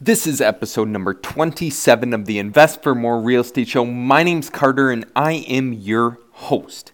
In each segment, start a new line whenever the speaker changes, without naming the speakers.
This is episode number 27 of the Invest for More Real Estate Show. My name's Carter and I am your host.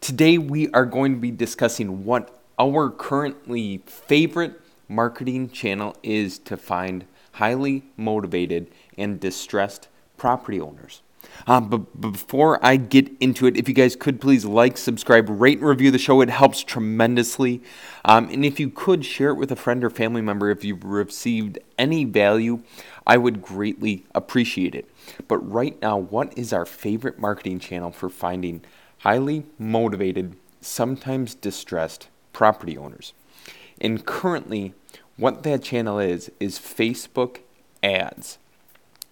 Today we are going to be discussing what our currently favorite marketing channel is to find highly motivated and distressed property owners. Uh, but before I get into it, if you guys could please like, subscribe, rate, and review the show, it helps tremendously. Um, and if you could share it with a friend or family member if you've received any value, I would greatly appreciate it. But right now, what is our favorite marketing channel for finding highly motivated, sometimes distressed property owners? And currently, what that channel is, is Facebook ads.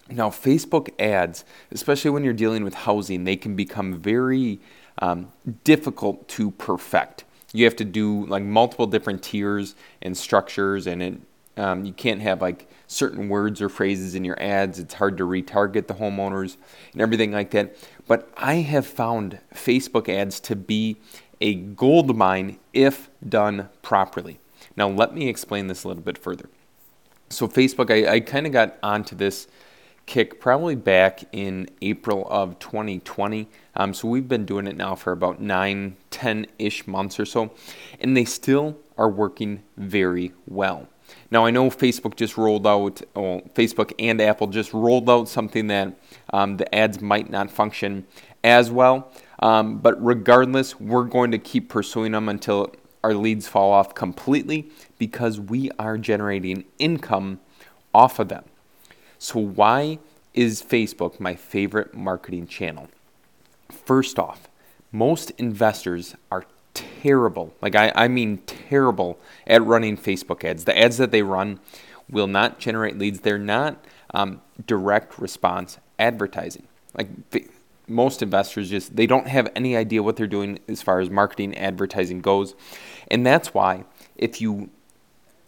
Now, Facebook ads, especially when you're dealing with housing, they can become very um, difficult to perfect. You have to do like multiple different tiers and structures, and it, um, you can't have like certain words or phrases in your ads. It's hard to retarget the homeowners and everything like that. But I have found Facebook ads to be a gold mine if done properly. Now, let me explain this a little bit further. So, Facebook, I, I kind of got onto this kick probably back in April of 2020. Um, so we've been doing it now for about nine, 10 ish months or so, and they still are working very well. Now, I know Facebook just rolled out, well, Facebook and Apple just rolled out something that um, the ads might not function as well. Um, but regardless, we're going to keep pursuing them until our leads fall off completely because we are generating income off of them. So, why is Facebook my favorite marketing channel? First off, most investors are terrible, like I, I mean terrible, at running Facebook ads. The ads that they run will not generate leads, they're not um, direct response advertising. Like most investors just they don't have any idea what they're doing as far as marketing advertising goes and that's why if you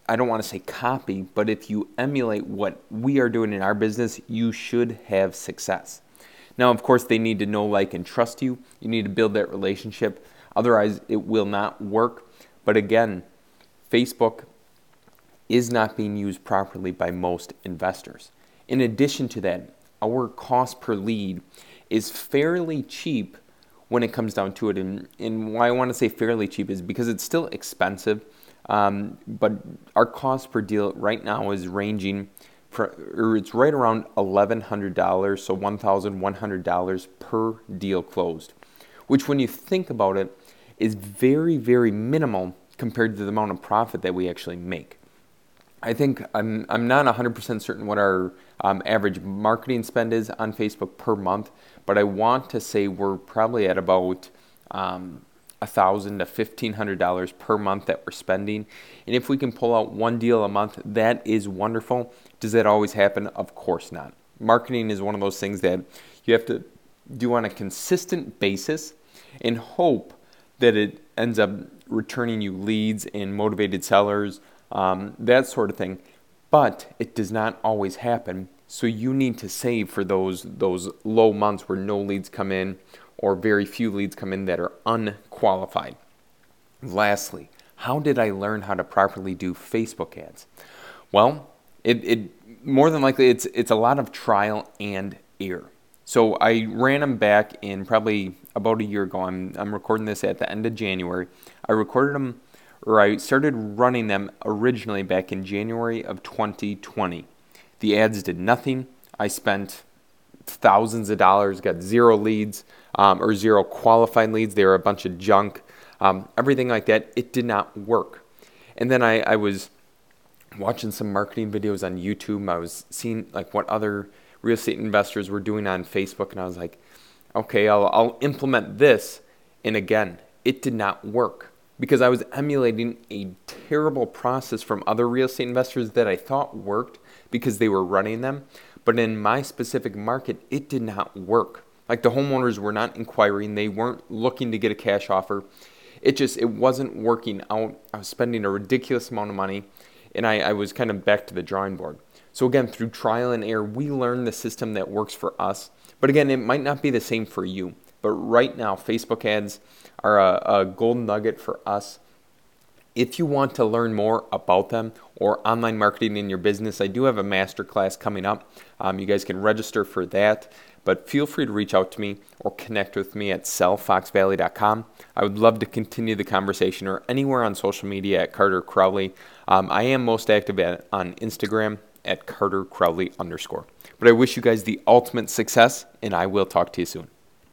I don't want to say copy, but if you emulate what we are doing in our business, you should have success. Now, of course, they need to know, like, and trust you. You need to build that relationship. Otherwise, it will not work. But again, Facebook is not being used properly by most investors. In addition to that, our cost per lead is fairly cheap when it comes down to it. And, and why I want to say fairly cheap is because it's still expensive um, but our cost per deal right now is ranging, for, or it's right around $1,100, so $1,100 per deal closed, which when you think about it is very, very minimal compared to the amount of profit that we actually make. I think I'm, I'm not 100% certain what our um, average marketing spend is on Facebook per month, but I want to say we're probably at about um, thousand to fifteen hundred dollars per month that we're spending. And if we can pull out one deal a month, that is wonderful. Does that always happen? Of course not. Marketing is one of those things that you have to do on a consistent basis and hope that it ends up returning you leads and motivated sellers, um, that sort of thing. But it does not always happen. So you need to save for those those low months where no leads come in or very few leads come in that are unqualified. Lastly, how did I learn how to properly do Facebook ads? Well, it, it more than likely it's it's a lot of trial and error. So I ran them back in probably about a year ago. I'm I'm recording this at the end of January. I recorded them or I started running them originally back in January of 2020. The ads did nothing. I spent thousands of dollars, got zero leads um, or zero qualified leads. They were a bunch of junk, um, everything like that. It did not work. And then I, I was watching some marketing videos on YouTube. I was seeing like what other real estate investors were doing on Facebook, and I was like, okay, I'll, I'll implement this. And again, it did not work because I was emulating a terrible process from other real estate investors that I thought worked because they were running them. But in my specific market, it did not work. Like the homeowners were not inquiring, they weren't looking to get a cash offer. It just it wasn't working out. I was spending a ridiculous amount of money, and I, I was kind of back to the drawing board. So again, through trial and error, we learn the system that works for us. But again, it might not be the same for you. But right now, Facebook ads are a, a gold nugget for us. If you want to learn more about them or online marketing in your business, I do have a masterclass coming up. Um, you guys can register for that, but feel free to reach out to me or connect with me at sellfoxvalley.com. I would love to continue the conversation or anywhere on social media at Carter Crowley. Um, I am most active at, on Instagram at Carter Crowley underscore. But I wish you guys the ultimate success, and I will talk to you soon.